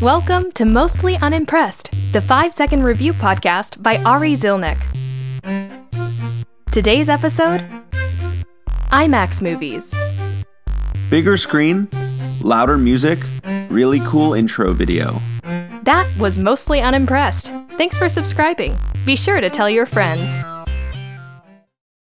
Welcome to Mostly Unimpressed, the five second review podcast by Ari Zilnick. Today's episode IMAX movies. Bigger screen, louder music, really cool intro video. That was Mostly Unimpressed. Thanks for subscribing. Be sure to tell your friends.